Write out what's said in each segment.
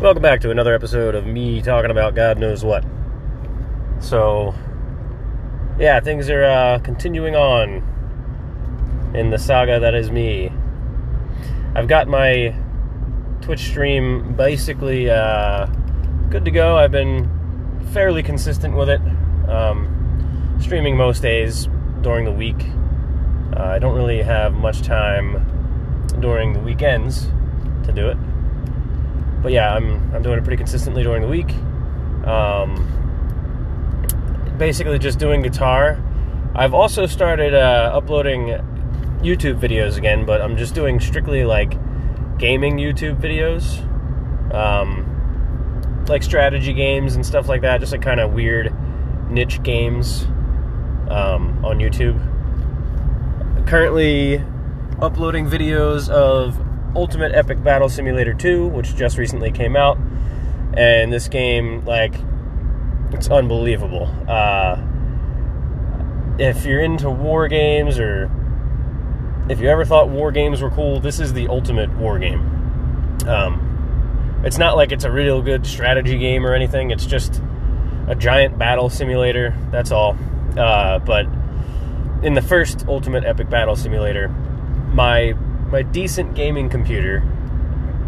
Welcome back to another episode of me talking about God knows what. So, yeah, things are uh, continuing on in the saga that is me. I've got my Twitch stream basically uh, good to go. I've been fairly consistent with it, um, streaming most days during the week. Uh, I don't really have much time during the weekends to do it but yeah, I'm I'm doing it pretty consistently during the week. Um, basically, just doing guitar. I've also started uh, uploading YouTube videos again, but I'm just doing strictly like gaming YouTube videos, um, like strategy games and stuff like that. Just like kind of weird niche games um, on YouTube. Currently uploading videos of Ultimate Epic Battle Simulator 2, which just recently came out. And this game, like, it's unbelievable. Uh, if you're into war games or if you ever thought war games were cool, this is the ultimate war game. Um, it's not like it's a real good strategy game or anything, it's just a giant battle simulator. That's all. Uh, but in the first Ultimate Epic Battle Simulator, my my decent gaming computer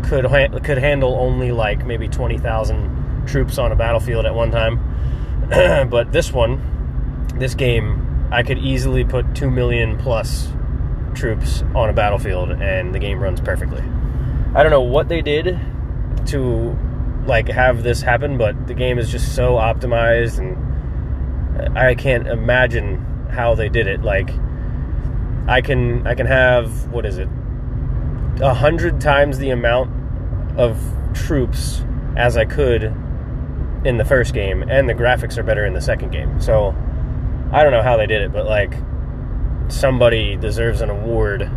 could ha- could handle only like maybe 20,000 troops on a battlefield at one time. but this one, this game, I could easily put 2 million plus troops on a battlefield and the game runs perfectly. I don't know what they did to like have this happen, but the game is just so optimized and I can't imagine how they did it. Like I can I can have what is it? A hundred times the amount of troops as I could in the first game, and the graphics are better in the second game. So I don't know how they did it, but like somebody deserves an award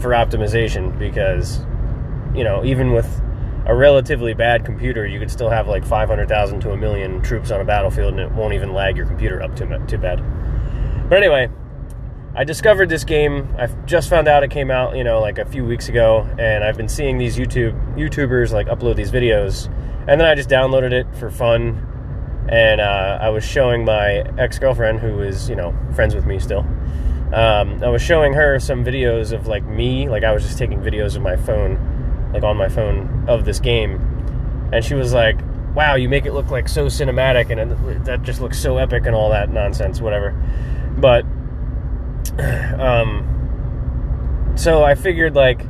for optimization because you know even with a relatively bad computer, you could still have like 500,000 to a million troops on a battlefield, and it won't even lag your computer up too too bad. But anyway, I discovered this game. I just found out it came out, you know, like a few weeks ago, and I've been seeing these YouTube YouTubers like upload these videos, and then I just downloaded it for fun. And uh, I was showing my ex girlfriend, who is, you know, friends with me still. Um, I was showing her some videos of like me, like I was just taking videos of my phone, like on my phone of this game, and she was like, "Wow, you make it look like so cinematic, and it, that just looks so epic and all that nonsense, whatever." But um, so I figured like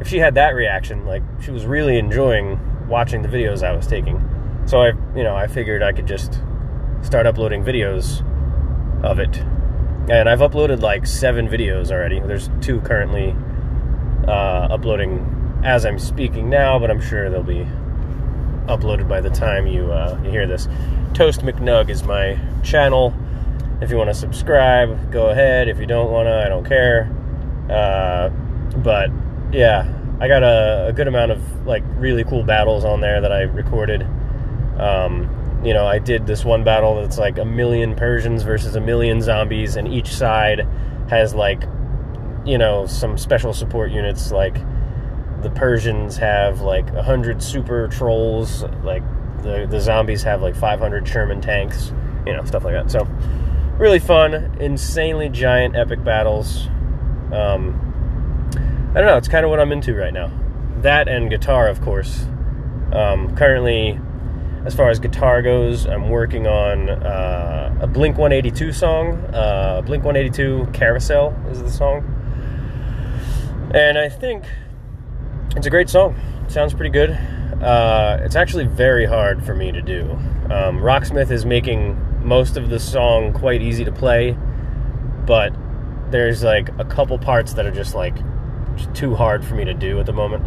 if she had that reaction, like she was really enjoying watching the videos I was taking. So I, you know, I figured I could just start uploading videos of it. And I've uploaded like seven videos already. There's two currently uh, uploading as I'm speaking now, but I'm sure they'll be uploaded by the time you uh, you hear this. Toast McNug is my channel. If you want to subscribe, go ahead. If you don't want to, I don't care. Uh, but yeah, I got a, a, good amount of like really cool battles on there that I recorded. Um, you know, I did this one battle that's like a million Persians versus a million zombies, and each side has like, you know, some special support units. Like the Persians have like a hundred super trolls, like the the zombies have like 500 Sherman tanks, you know, stuff like that. So really fun, insanely giant, epic battles. Um, I don't know. It's kind of what I'm into right now. That and guitar, of course. Um, currently, as far as guitar goes, I'm working on uh, a Blink 182 song. Uh, Blink 182 Carousel is the song. And I think it's a great song. Sounds pretty good. Uh, it's actually very hard for me to do. Um, Rocksmith is making most of the song quite easy to play, but there's like a couple parts that are just like too hard for me to do at the moment.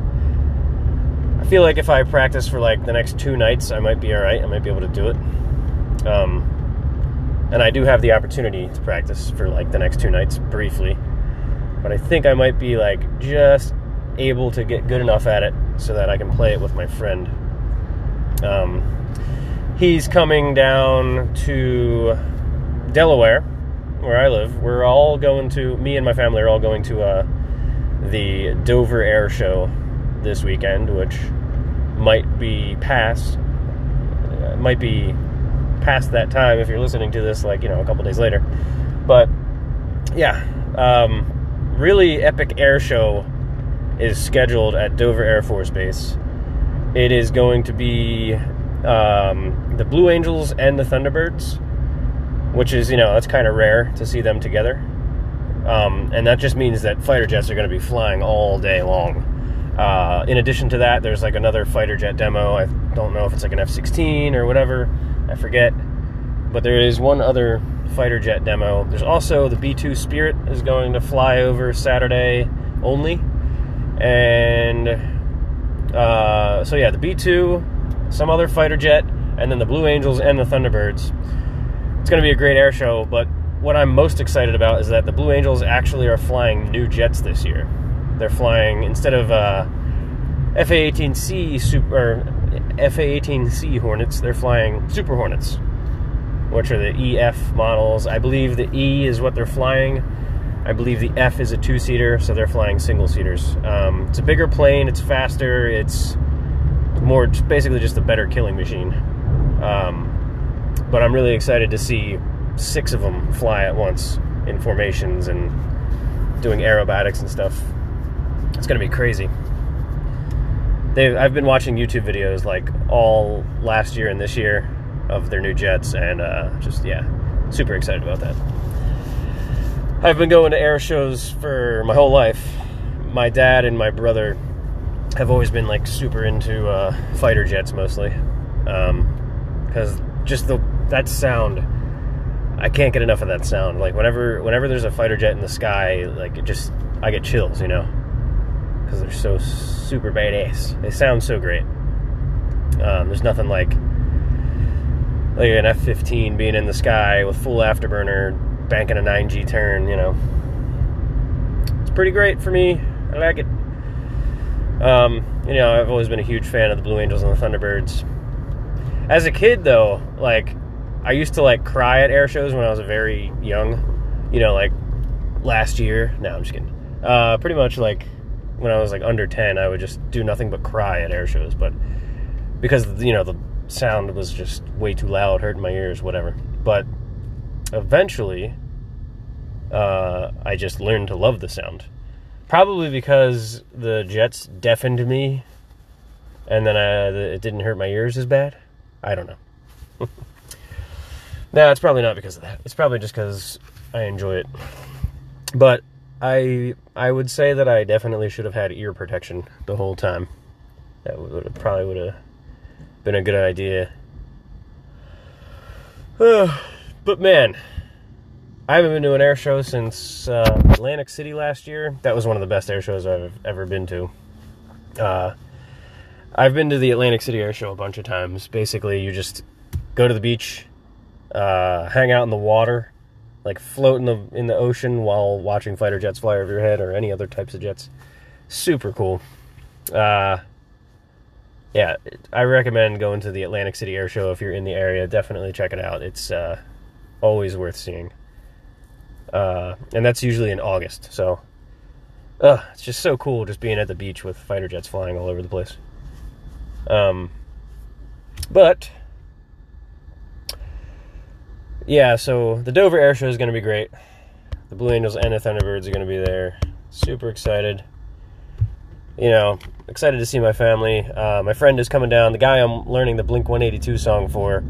I feel like if I practice for like the next two nights, I might be all right. I might be able to do it. Um, and I do have the opportunity to practice for like the next two nights briefly, but I think I might be like just able to get good enough at it so that I can play it with my friend. Um, he's coming down to Delaware, where I live. We're all going to, me and my family are all going to uh, the Dover Air Show this weekend, which might be past, uh, might be past that time if you're listening to this, like, you know, a couple days later. But yeah, um, really epic air show is scheduled at Dover Air Force Base. It is going to be um, the Blue Angels and the Thunderbirds, which is, you know, that's kind of rare to see them together. Um, and that just means that fighter jets are going to be flying all day long. Uh, in addition to that, there's like another fighter jet demo. I don't know if it's like an F 16 or whatever, I forget. But there is one other fighter jet demo. There's also the B 2 Spirit is going to fly over Saturday only. And uh, so, yeah, the B 2, some other fighter jet, and then the Blue Angels and the Thunderbirds. It's going to be a great air show, but what I'm most excited about is that the Blue Angels actually are flying new jets this year. They're flying instead of uh, FA-18C super FA-18C Hornets. They're flying Super Hornets, which are the EF models. I believe the E is what they're flying. I believe the F is a two-seater, so they're flying single-seaters. Um, it's a bigger plane. It's faster. It's more it's basically just a better killing machine. Um, but I'm really excited to see six of them fly at once in formations and doing aerobatics and stuff. It's gonna be crazy. They've, I've been watching YouTube videos like all last year and this year of their new jets, and uh, just yeah, super excited about that. I've been going to air shows for my whole life. My dad and my brother have always been like super into uh, fighter jets mostly, because just the that sound I can't get enough of that sound. Like whenever whenever there's a fighter jet in the sky, like it just I get chills, you know, because they're so super badass. They sound so great. Um, there's nothing like like an F-15 being in the sky with full afterburner, banking a 9G turn. You know, it's pretty great for me. I like it. Um, you know, I've always been a huge fan of the Blue Angels and the Thunderbirds. As a kid, though, like I used to like cry at air shows when I was very young. You know, like last year. No, I'm just kidding. Uh, pretty much like when I was like under 10, I would just do nothing but cry at air shows. But because, you know, the sound was just way too loud, hurting my ears, whatever. But eventually, uh, I just learned to love the sound. Probably because the jets deafened me and then I, it didn't hurt my ears as bad. I don't know. No, it's probably not because of that. It's probably just because I enjoy it. But I I would say that I definitely should have had ear protection the whole time. That would probably would have been a good idea. But man, I haven't been to an air show since uh, Atlantic City last year. That was one of the best air shows I've ever been to. Uh, I've been to the Atlantic City Air Show a bunch of times. Basically, you just go to the beach, uh, hang out in the water, like float in the in the ocean while watching fighter jets fly over your head or any other types of jets. Super cool. Uh, yeah, I recommend going to the Atlantic City Air Show if you're in the area. Definitely check it out. It's uh, always worth seeing. Uh, and that's usually in August. So, uh, it's just so cool just being at the beach with fighter jets flying all over the place. Um, but yeah, so the Dover Air Show is going to be great. The Blue Angels and the Thunderbirds are going to be there. Super excited. You know, excited to see my family. Uh, my friend is coming down. The guy I'm learning the Blink 182 song for,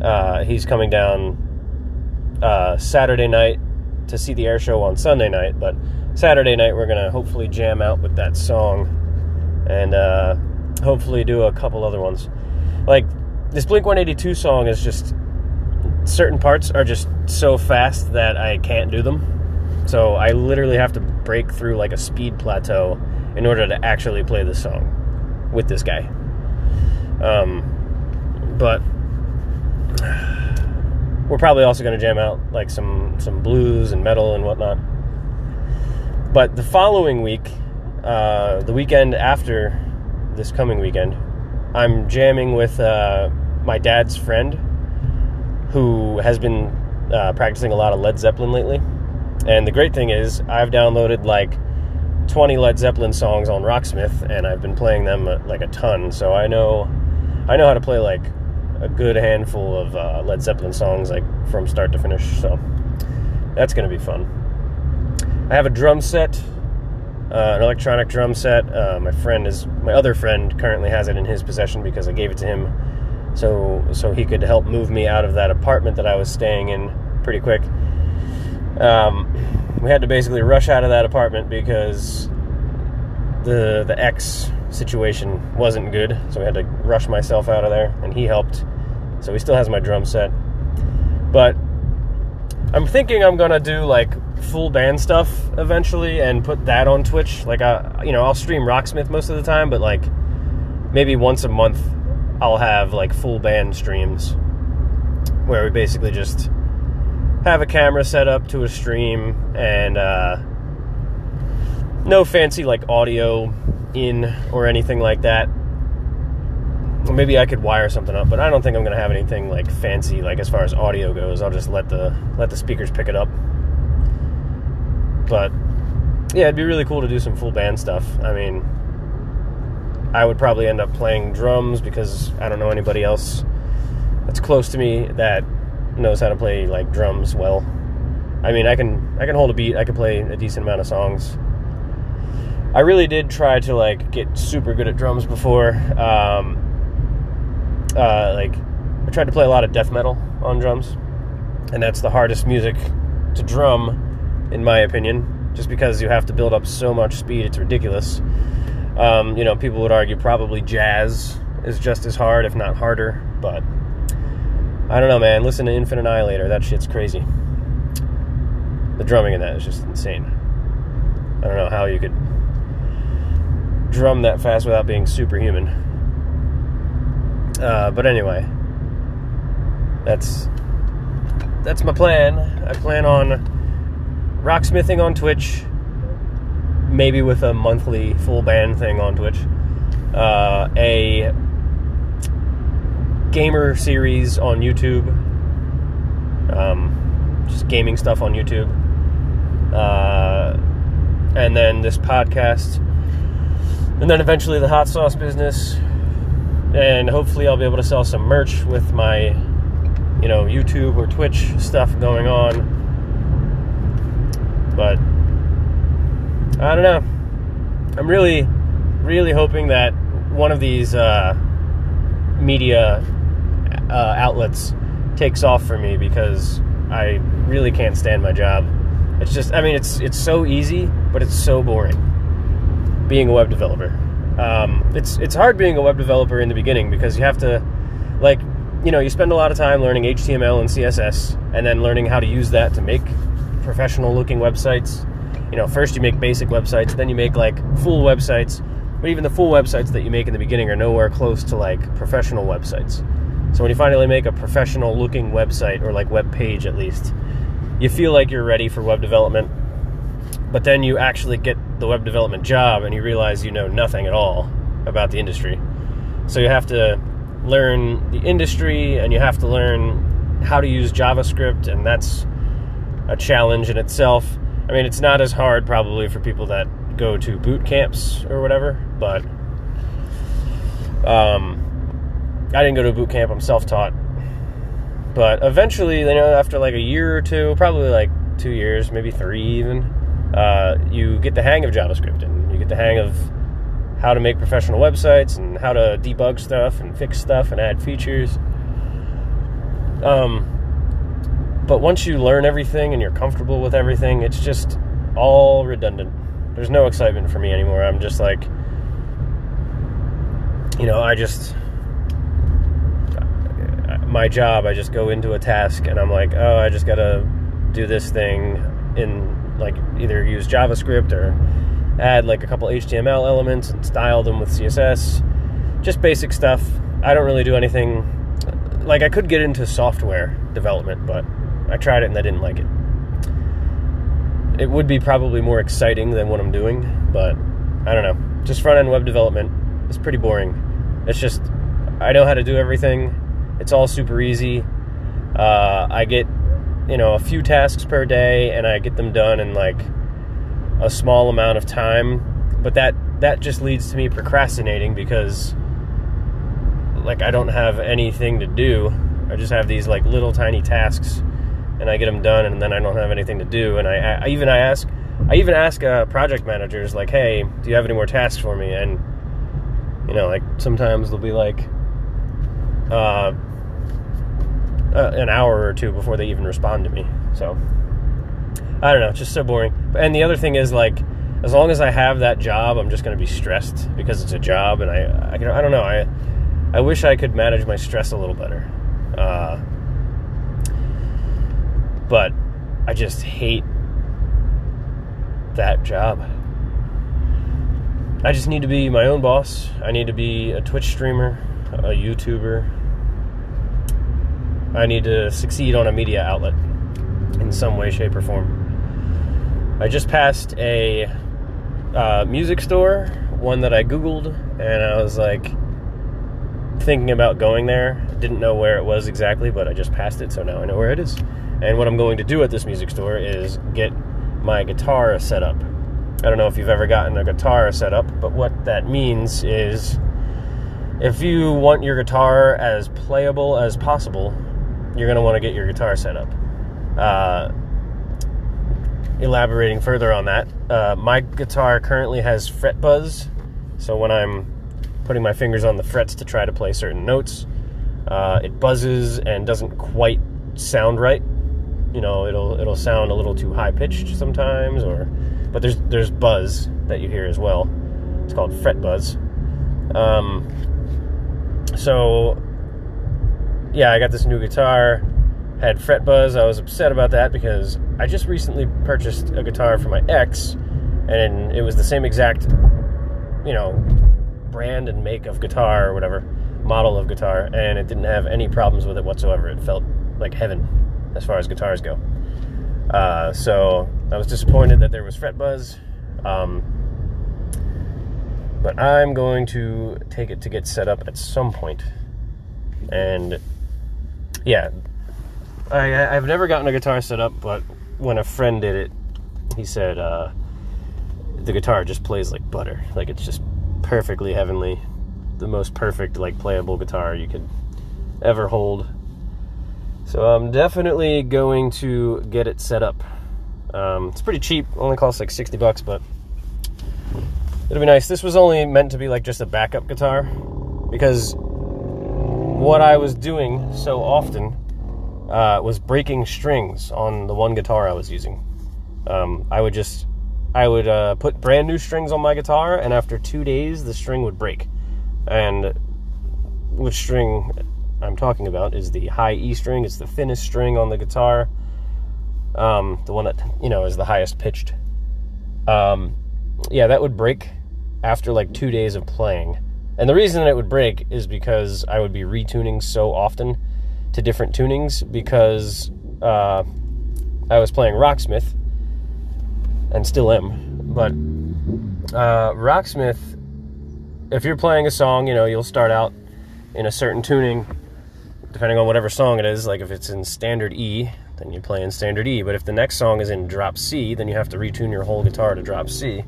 uh, he's coming down uh, Saturday night to see the air show on Sunday night. But Saturday night, we're going to hopefully jam out with that song and uh, hopefully do a couple other ones. Like, this Blink 182 song is just certain parts are just so fast that I can't do them. So I literally have to break through like a speed plateau in order to actually play the song with this guy. Um, but we're probably also going to jam out like some some blues and metal and whatnot. But the following week, uh, the weekend after this coming weekend, I'm jamming with uh, my dad's friend who has been uh, practicing a lot of Led Zeppelin lately. And the great thing is, I've downloaded like 20 Led Zeppelin songs on Rocksmith, and I've been playing them uh, like a ton. So I know, I know how to play like a good handful of uh, Led Zeppelin songs, like from start to finish. So that's gonna be fun. I have a drum set, uh, an electronic drum set. Uh, my friend is, my other friend currently has it in his possession because I gave it to him, so so he could help move me out of that apartment that I was staying in pretty quick. Um, we had to basically rush out of that apartment because the the ex situation wasn't good, so we had to rush myself out of there, and he helped. So he still has my drum set, but I'm thinking I'm gonna do like full band stuff eventually and put that on Twitch. Like I, you know, I'll stream Rocksmith most of the time, but like maybe once a month I'll have like full band streams where we basically just have a camera set up to a stream and uh, no fancy like audio in or anything like that. Maybe I could wire something up, but I don't think I'm gonna have anything like fancy like as far as audio goes. I'll just let the let the speakers pick it up. But yeah, it'd be really cool to do some full band stuff. I mean, I would probably end up playing drums because I don't know anybody else that's close to me that knows how to play like drums well. I mean, I can I can hold a beat. I can play a decent amount of songs. I really did try to like get super good at drums before. Um, uh, like I tried to play a lot of death metal on drums, and that's the hardest music to drum, in my opinion. Just because you have to build up so much speed, it's ridiculous. Um, you know, people would argue probably jazz is just as hard, if not harder, but I don't know, man. Listen to Infant Annihilator. That shit's crazy. The drumming in that is just insane. I don't know how you could drum that fast without being superhuman. Uh, but anyway, that's that's my plan. I plan on rocksmithing on Twitch, maybe with a monthly full band thing on Twitch. Uh, a gamer series on YouTube. Um, just gaming stuff on YouTube. Uh, and then this podcast. And then eventually the hot sauce business. And hopefully I'll be able to sell some merch with my, you know, YouTube or Twitch stuff going on. But I don't know. I'm really, really hoping that one of these uh, media uh, outlets takes off for me because I really can't stand my job. It's just, I mean, it's it's so easy, but it's so boring. Being a web developer, um, it's it's hard being a web developer in the beginning because you have to, like, you know, you spend a lot of time learning HTML and CSS, and then learning how to use that to make professional-looking websites. You know, first you make basic websites, then you make like full websites. But even the full websites that you make in the beginning are nowhere close to like professional websites. So when you finally make a professional looking website or like web page at least, you feel like you're ready for web development. But then you actually get the web development job and you realize you know nothing at all about the industry. So you have to learn the industry and you have to learn how to use JavaScript and that's a challenge in itself. I mean, it's not as hard probably for people that go to boot camps or whatever, but um, I didn't go to a boot camp. I'm self-taught. But eventually, you know, after like a year or two, probably like two years, maybe three even, uh, you get the hang of JavaScript and you get the hang of how to make professional websites and how to debug stuff and fix stuff and add features. Um, but once you learn everything and you're comfortable with everything, it's just all redundant. There's no excitement for me anymore. I'm just like, you know, I just my job, I just go into a task and I'm like, oh, I just gotta do this thing in like either use JavaScript or add like a couple HTML elements and style them with CSS. Just basic stuff. I don't really do anything. Like I could get into software development, but I tried it and I didn't like it. It would be probably more exciting than what I'm doing, but I don't know. Just front end web development is pretty boring. It's just I know how to do everything it's all super easy. Uh, I get, you know, a few tasks per day, and I get them done in like a small amount of time, but that that just leads to me procrastinating because like I don't have anything to do. I just have these like little tiny tasks, and I get them done, and then I don't have anything to do. And I, I even I ask, I even ask uh, project managers like, "Hey, do you have any more tasks for me?" And you know, like sometimes they'll be like, uh, uh, an hour or two before they even respond to me. So I don't know, it's just so boring. And the other thing is like, as long as I have that job, I'm just going to be stressed because it's a job, and I, I, I don't know, I, I wish I could manage my stress a little better. Uh, but I just hate that job. I just need to be my own boss. I need to be a Twitch streamer, a YouTuber. I need to succeed on a media outlet in some way, shape, or form. I just passed a uh, music store, one that I Googled, and I was like thinking about going there. Didn't know where it was exactly, but I just passed it, so now I know where it is. And what I'm going to do at this music store is get my guitar set up. I don't know if you've ever gotten a guitar set up, but what that means is if you want your guitar as playable as possible, you're going to want to get your guitar set up. Uh, elaborating further on that, uh, my guitar currently has fret buzz, so when I'm putting my fingers on the frets to try to play certain notes, uh, it buzzes and doesn't quite sound right. You know, it'll it'll sound a little too high pitched sometimes, or but there's there's buzz that you hear as well. It's called fret buzz. Um, so yeah, I got this new guitar had fret buzz. I was upset about that because I just recently purchased a guitar for my ex, and it was the same exact, you know, brand and make of guitar or whatever, model of guitar, and it didn't have any problems with it whatsoever. It felt like heaven as far as guitars go. Uh, so I was disappointed that there was fret buzz. Um, but I'm going to take it to get set up at some point. And yeah, I, I've never gotten a guitar set up, but when a friend did it, he said uh, the guitar just plays like butter. Like it's just perfectly heavenly. The most perfect, like, playable guitar you could ever hold. So I'm definitely going to get it set up. Um, it's pretty cheap, only costs like 60 bucks, but it'll be nice. This was only meant to be like just a backup guitar because what I was doing so often uh, was breaking strings on the one guitar I was using. Um, I would just, I would uh, put brand new strings on my guitar, and after two days, the string would break. And which string I'm talking about is the high E string. It's the thinnest string on the guitar. Um, the one that you know is the highest pitched. Um, yeah, that would break after like two days of playing. And the reason that it would break is because I would be retuning so often to different tunings because uh, I was playing Rocksmith and still am. But uh, Rocksmith, if you're playing a song, you know, you'll start out in a certain tuning, depending on whatever song it is. Like if it's in standard E, then you play in standard E. But if the next song is in drop C, then you have to retune your whole guitar to drop C.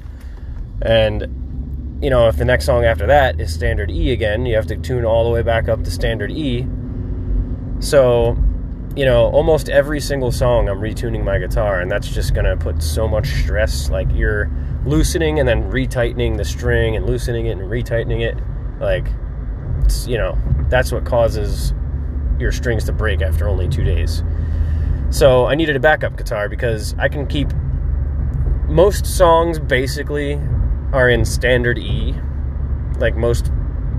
And, you know, if the next song after that is standard E again, you have to tune all the way back up to standard E so, you know, almost every single song I'm retuning my guitar, and that's just gonna put so much stress. Like you're loosening and then retightening the string and loosening it and retightening it. Like, you know, that's what causes your strings to break after only two days. So I needed a backup guitar because I can keep most songs basically are in standard E, like most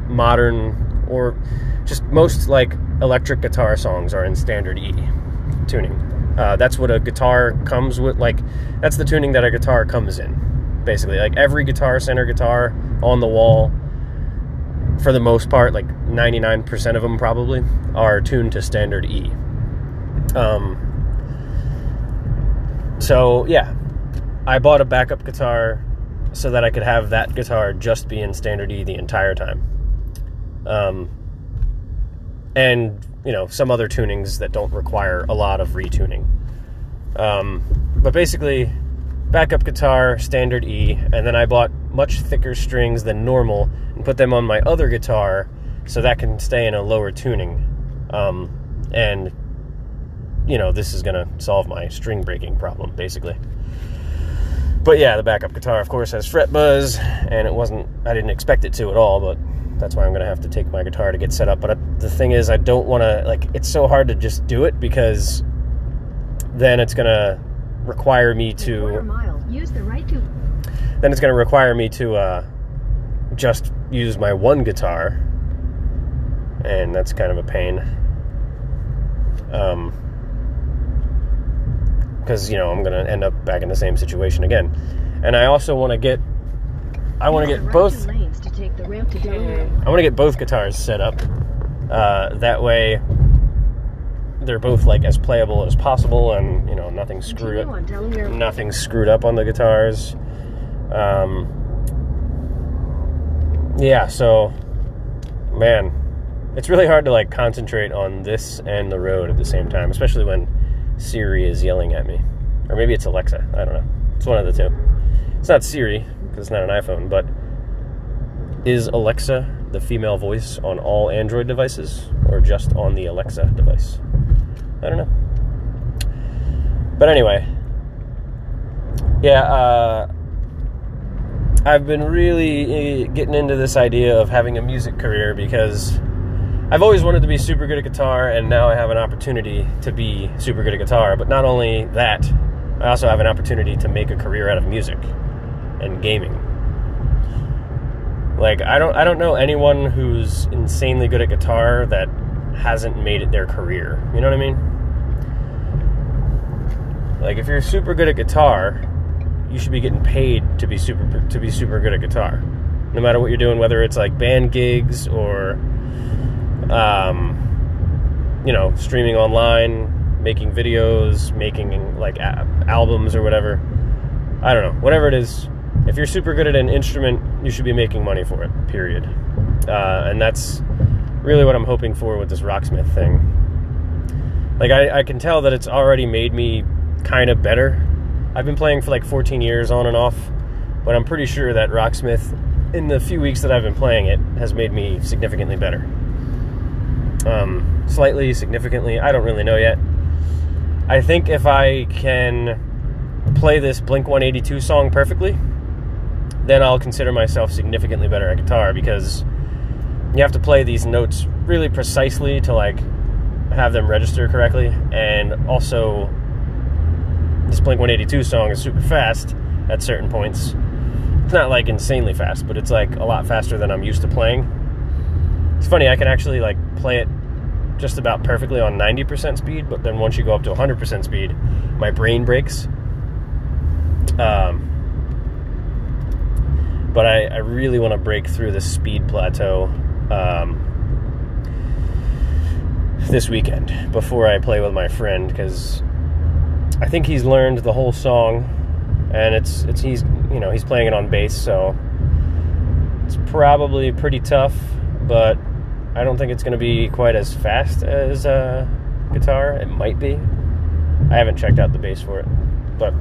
modern or just most like electric guitar songs are in standard E tuning. Uh, that's what a guitar comes with. Like, that's the tuning that a guitar comes in, basically. Like, every Guitar Center guitar on the wall, for the most part, like 99% of them probably, are tuned to standard E. Um, so, yeah, I bought a backup guitar so that I could have that guitar just be in standard E the entire time. Um, and you know some other tunings that don't require a lot of retuning. Um, but basically, backup guitar, standard E, and then I bought much thicker strings than normal and put them on my other guitar so that can stay in a lower tuning. Um, and, you know, this is going to solve my string breaking problem, basically. But yeah, the backup guitar, of course, has fret buzz, and it wasn't, I didn't expect it to at all, but that's why I'm going to have to take my guitar to get set up. But uh, the thing is, I don't want to, like, it's so hard to just do it because then it's going to require me to. Mile, use the right to. Then it's going to require me to uh, just use my one guitar, and that's kind of a pain. Um, because you know I'm going to end up back in the same situation again, and I also want to get. I want to get both. I want to get both guitars set up. Uh, that way, they're both like as playable as possible, and you know nothing screwed up. nothing screwed up on the guitars. Um, yeah, so man, it's really hard to like concentrate on this and the road at the same time, especially when Siri is yelling at me, or maybe it's Alexa. I don't know. It's one of the two. It's not Siri because it's not an iPhone, but is Alexa the female voice on all Android devices or just on the Alexa device? I don't know. But anyway, yeah, uh, I've been really eh, getting into this idea of having a music career because I've always wanted to be super good at guitar, and now I have an opportunity to be super good at guitar. But not only that, I also have an opportunity to make a career out of music and gaming. Like I don't I don't know anyone who's insanely good at guitar that hasn't made it their career. You know what I mean? Like if you're super good at guitar, you should be getting paid to be super to be super good at guitar. No matter what you're doing, whether it's like band gigs or um, you know, streaming online, making videos, making like albums or whatever. I don't know. Whatever it is, if you're super good at an instrument, you should be making money for it. Period. Uh, and that's really what I'm hoping for with this Rocksmith thing. Like I, I can tell that it's already made me kind of better. I've been playing for like 14 years on and off, but I'm pretty sure that Rocksmith, in the few weeks that I've been playing it, has made me significantly better. Um, slightly, significantly, I don't really know yet. I think if I can play this Blink 182 song perfectly, then I'll consider myself significantly better at guitar because you have to play these notes really precisely to like have them register correctly and also this Blink 182 song is super fast at certain points. It's not like insanely fast, but it's like a lot faster than I'm used to playing. It's funny, I can actually like play it just about perfectly on 90% speed, but then once you go up to 100% speed, my brain breaks. Um, but I, I really want to break through the speed plateau um, this weekend before I play with my friend because I think he's learned the whole song, and it's it's he's you know he's playing it on bass, so it's probably pretty tough, but I don't think it's going to be quite as fast as uh, guitar. It might be. I haven't checked out the bass for it, but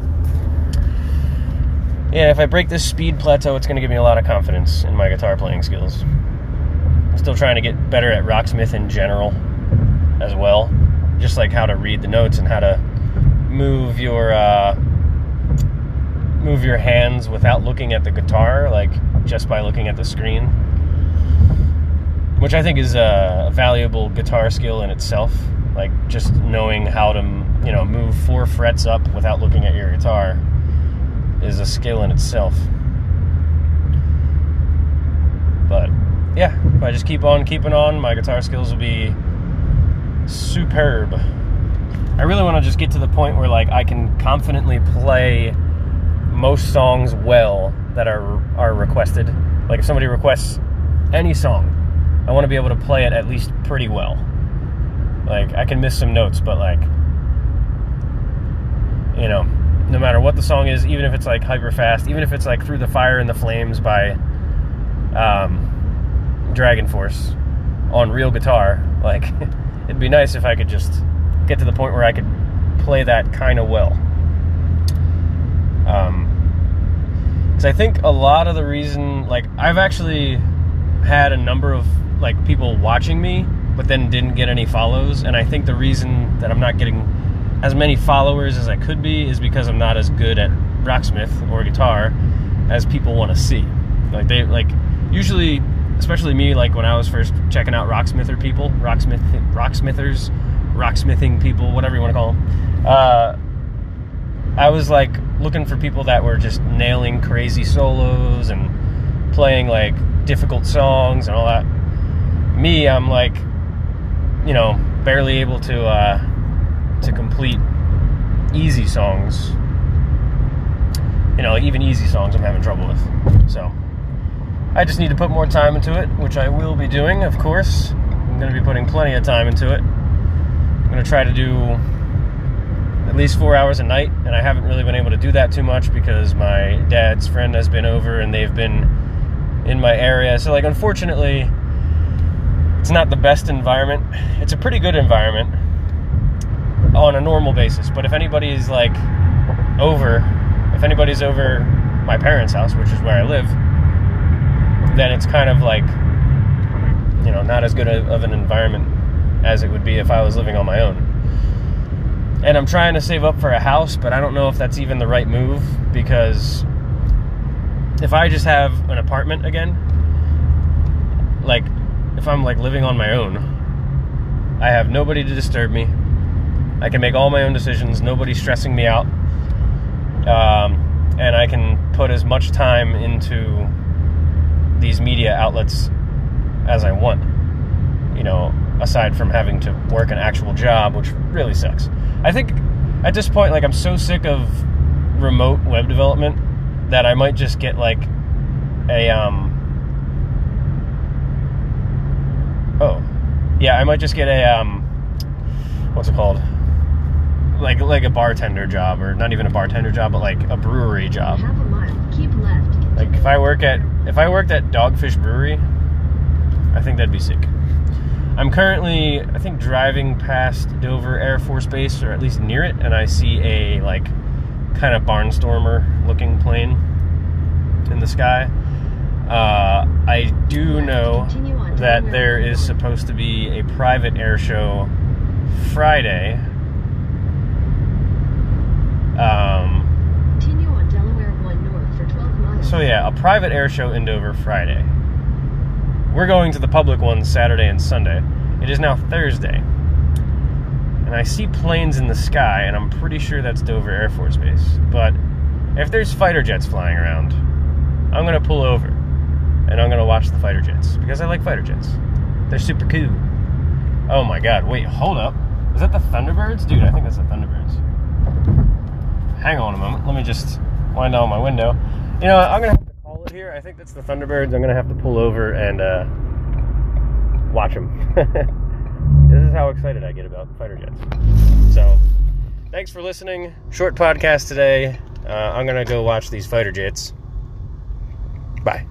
yeah, if I break this speed plateau, it's going to give me a lot of confidence in my guitar playing skills. I'm still trying to get better at Rocksmith in general as well. Just like how to read the notes and how to move your uh, move your hands without looking at the guitar, like just by looking at the screen. Which I think is a valuable guitar skill in itself. Like just knowing how to, you know, move four frets up without looking at your guitar is a skill in itself. But yeah, if I just keep on keeping on, my guitar skills will be superb. I really want to just get to the point where like I can confidently play most songs well that are are requested. Like if somebody requests any song, I want to be able to play it at least pretty well. Like I can miss some notes, but like you know, no matter what the song is, even if it's like hyper fast, even if it's like Through the Fire and the Flames by um, Dragon Force on real guitar, like it'd be nice if I could just get to the point where I could play that kind of well. Um, Because I think a lot of the reason, like, I've actually had a number of like people watching me, but then didn't get any follows, and I think the reason that I'm not getting as many followers as I could be is because I'm not as good at rocksmith or guitar as people want to see. Like they like usually, especially me, like when I was first checking out rocksmither people, rocksmith rocksmithers, rocksmithing people, whatever you want to call them. Uh, I was like looking for people that were just nailing crazy solos and playing like difficult songs and all that. Me, I'm like, you know, barely able to uh, to complete easy songs. You know, even easy songs I'm having trouble with. So I just need to put more time into it, which I will be doing, of course. I'm going to be putting plenty of time into it. I'm going to try to do at least four hours a night, and I haven't really been able to do that too much because my dad's friend has been over and they've been in my area. So, like, unfortunately, it's not the best environment. It's a pretty good environment on a normal basis. But if anybody's like over, if anybody's over my parents' house, which is where I live, then it's kind of like, you know, not as good of an environment as it would be if I was living on my own. And I'm trying to save up for a house, but I don't know if that's even the right move because if I just have an apartment again, like if I'm like living on my own, I have nobody to disturb me. I can make all my own decisions, Nobody's stressing me out. Um, and I can put as much time into these media outlets as I want. You know, aside from having to work an actual job, which really sucks. I think at this point, like, I'm so sick of remote web development that I might just get like a um oh. Yeah I might just get a um what's it called? Like like a bartender job or not even a bartender job but like a brewery job. Half a mile, keep left. like if I work at if I worked at Dogfish Brewery I think that'd be sick. I'm currently I think driving past Dover Air Force Base or at least near it and I see a like kind of barnstormer looking plane in the sky. Uh, I do know that there is supposed to be a private air show Friday. Um, Continue on Delaware 1 north for 12 miles. so yeah, a private air show in Dover Friday. We're going to the public ones Saturday and Sunday. It is now Thursday. And I see planes in the sky, and I'm pretty sure that's Dover Air Force Base. But if there's fighter jets flying around, I'm gonna pull over and I'm gonna watch the fighter jets because I like fighter jets. They're super cool. Oh my god, wait, hold up. Is that the Thunderbirds? Dude, I think that's the Thunderbirds. Hang on a moment. Let me just wind down my window. You know, I'm gonna have to call it here. I think that's the Thunderbirds. I'm gonna have to pull over and uh, watch them. this is how excited I get about fighter jets. So, thanks for listening. Short podcast today. Uh, I'm gonna go watch these fighter jets. Bye.